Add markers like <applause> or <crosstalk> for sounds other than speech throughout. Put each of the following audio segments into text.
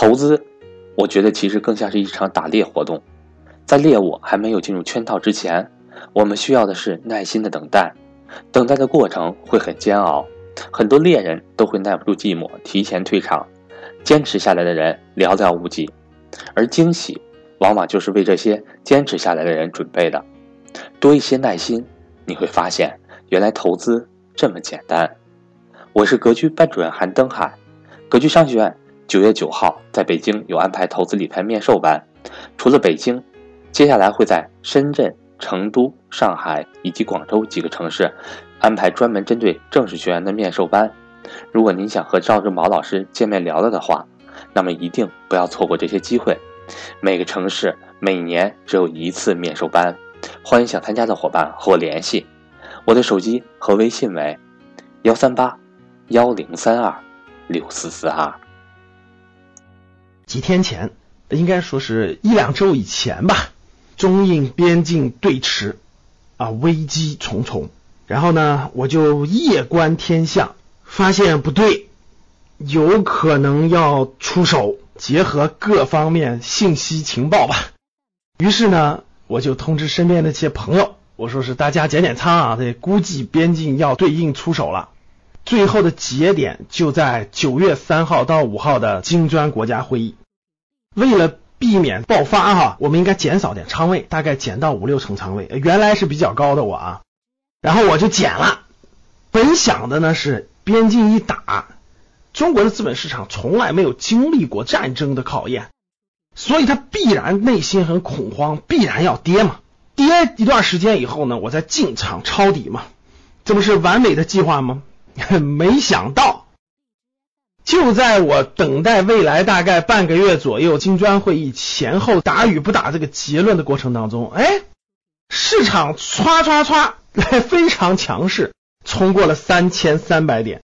投资，我觉得其实更像是一场打猎活动，在猎物还没有进入圈套之前，我们需要的是耐心的等待。等待的过程会很煎熬，很多猎人都会耐不住寂寞，提前退场。坚持下来的人寥寥无几，而惊喜往往就是为这些坚持下来的人准备的。多一些耐心，你会发现，原来投资这么简单。我是格局班主任韩登海，格局商学院九月九号在北京有安排投资理财面授班，除了北京，接下来会在深圳、成都、上海以及广州几个城市安排专门针对正式学员的面授班。如果您想和赵志毛老师见面聊聊的话，那么一定不要错过这些机会。每个城市每年只有一次面授班，欢迎想参加的伙伴和我联系。我的手机和微信为幺三八幺零三二六四四二。几天前，应该说是一两周以前吧，中印边境对峙啊，危机重重。然后呢，我就夜观天象。发现不对，有可能要出手，结合各方面信息情报吧。于是呢，我就通知身边的一些朋友，我说是大家减减仓啊，这估计边境要对应出手了。最后的节点就在九月三号到五号的金砖国家会议。为了避免爆发哈，我们应该减少点仓位，大概减到五六成仓位。原来是比较高的我啊，然后我就减了。本想的呢是。边境一打，中国的资本市场从来没有经历过战争的考验，所以它必然内心很恐慌，必然要跌嘛。跌一段时间以后呢，我再进场抄底嘛，这不是完美的计划吗？<laughs> 没想到，就在我等待未来大概半个月左右金砖会议前后打与不打这个结论的过程当中，哎，市场唰唰唰 <laughs> 非常强势。冲过了三千三百点，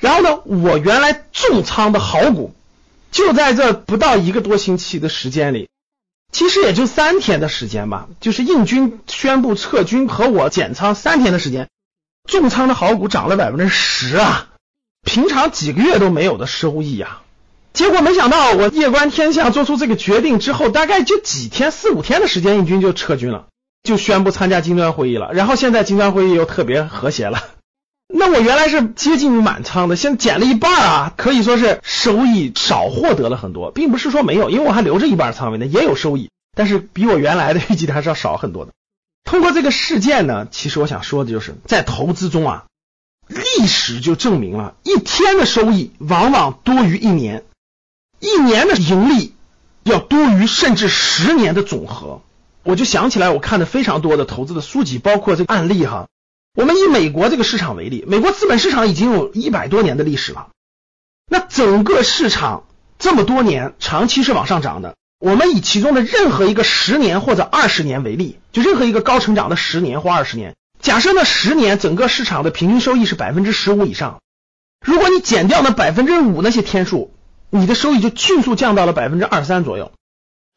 然后呢，我原来重仓的好股，就在这不到一个多星期的时间里，其实也就三天的时间吧，就是印军宣布撤军和我减仓三天的时间，重仓的好股涨了百分之十啊，平常几个月都没有的收益啊，结果没想到我夜观天象做出这个决定之后，大概就几天四五天的时间，印军就撤军了。就宣布参加金砖会议了，然后现在金砖会议又特别和谐了。那我原来是接近满仓的，现在减了一半啊，可以说是收益少获得了很多，并不是说没有，因为我还留着一半仓位呢，也有收益，但是比我原来的预计的还是要少很多的。通过这个事件呢，其实我想说的就是在投资中啊，历史就证明了一天的收益往往多于一年，一年的盈利要多于甚至十年的总和。我就想起来，我看的非常多的投资的书籍，包括这个案例哈。我们以美国这个市场为例，美国资本市场已经有一百多年的历史了。那整个市场这么多年长期是往上涨的。我们以其中的任何一个十年或者二十年为例，就任何一个高成长的十年或二十年，假设那十年整个市场的平均收益是百分之十五以上，如果你减掉那百分之五那些天数，你的收益就迅速降到了百分之二三左右。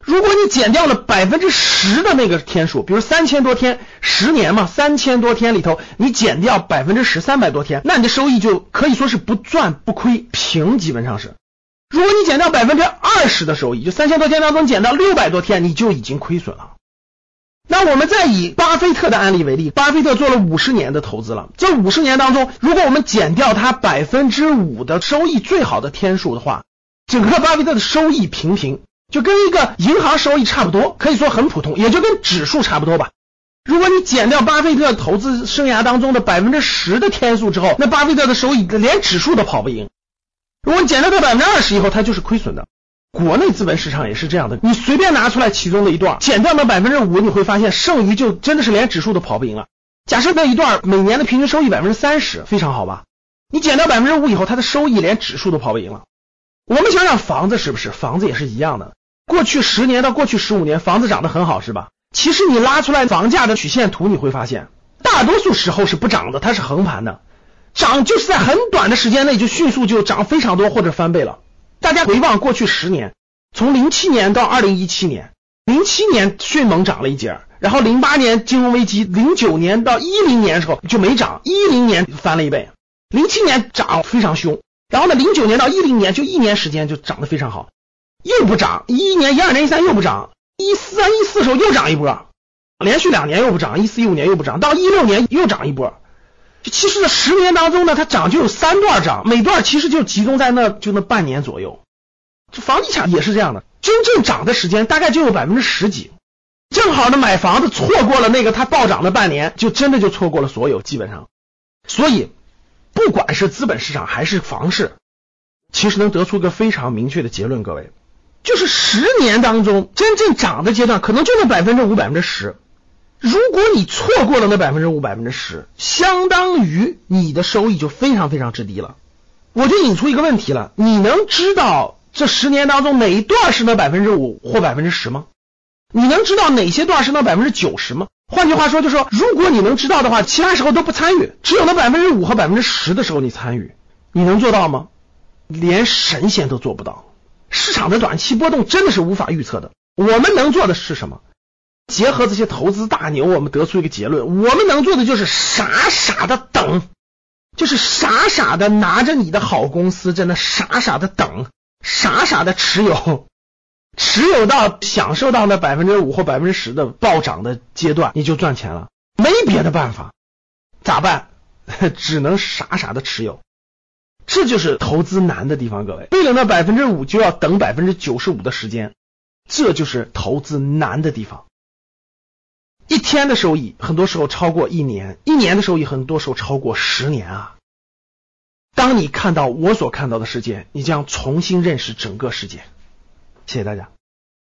如果你减掉了百分之十的那个天数，比如三千多天，十年嘛，三千多天里头，你减掉百分之十，三百多天，那你的收益就可以说是不赚不亏，平基本上是。如果你减掉百分之二十的收益，就三千多天当中减到六百多天，你就已经亏损了。那我们再以巴菲特的案例为例，巴菲特做了五十年的投资了，这五十年当中，如果我们减掉他百分之五的收益最好的天数的话，整个巴菲特的收益平平。就跟一个银行收益差不多，可以说很普通，也就跟指数差不多吧。如果你减掉巴菲特投资生涯当中的百分之十的天数之后，那巴菲特的收益连指数都跑不赢。如果你减掉这百分之二十以后，它就是亏损的。国内资本市场也是这样的，你随便拿出来其中的一段，减掉那百分之五，你会发现剩余就真的是连指数都跑不赢了。假设那一段每年的平均收益百分之三十，非常好吧？你减掉百分之五以后，它的收益连指数都跑不赢了。我们想想房子是不是？房子也是一样的。过去十年到过去十五年，房子涨得很好，是吧？其实你拉出来房价的曲线图，你会发现，大多数时候是不涨的，它是横盘的，涨就是在很短的时间内就迅速就涨非常多或者翻倍了。大家回望过去十年，从零七年到二零一七年，零七年迅猛涨了一截儿，然后零八年金融危机，零九年到一零年的时候就没涨，一零年翻了一倍，零七年涨非常凶，然后呢，零九年到一零年就一年时间就涨得非常好。又不涨，一一年、一二年、一三又不涨，一三、一四时候又涨一波，连续两年又不涨，一四一五年又不涨，到一六年又涨一波。其实这十年当中呢，它涨就有三段涨，每段其实就集中在那就那半年左右。这房地产也是这样的，真正涨的时间大概就有百分之十几，正好呢买房子错过了那个它暴涨的半年，就真的就错过了所有，基本上。所以不管是资本市场还是房市，其实能得出个非常明确的结论，各位，就是十年当中真正涨的阶段，可能就那百分之五、百分之十。如果你错过了那百分之五、百分之十，相当于你的收益就非常非常之低了。我就引出一个问题了：你能知道这十年当中哪一段是那百分之五或百分之十吗？你能知道哪些段是那百分之九十吗？换句话说，就说，如果你能知道的话，其他时候都不参与，只有那百分之五和百分之十的时候你参与，你能做到吗？连神仙都做不到。市场的短期波动真的是无法预测的。我们能做的是什么？结合这些投资大牛，我们得出一个结论：我们能做的就是傻傻的等，就是傻傻的拿着你的好公司，在那傻傻的等，傻傻的持有，持有到享受到那百分之五或百分之十的暴涨的阶段，你就赚钱了。没别的办法，咋办？<laughs> 只能傻傻的持有。这就是投资难的地方，各位。为了那百分之五，就要等百分之九十五的时间，这就是投资难的地方。天的收益，很多时候超过一年；一年的收益，很多时候超过十年啊！当你看到我所看到的世界，你将重新认识整个世界。谢谢大家。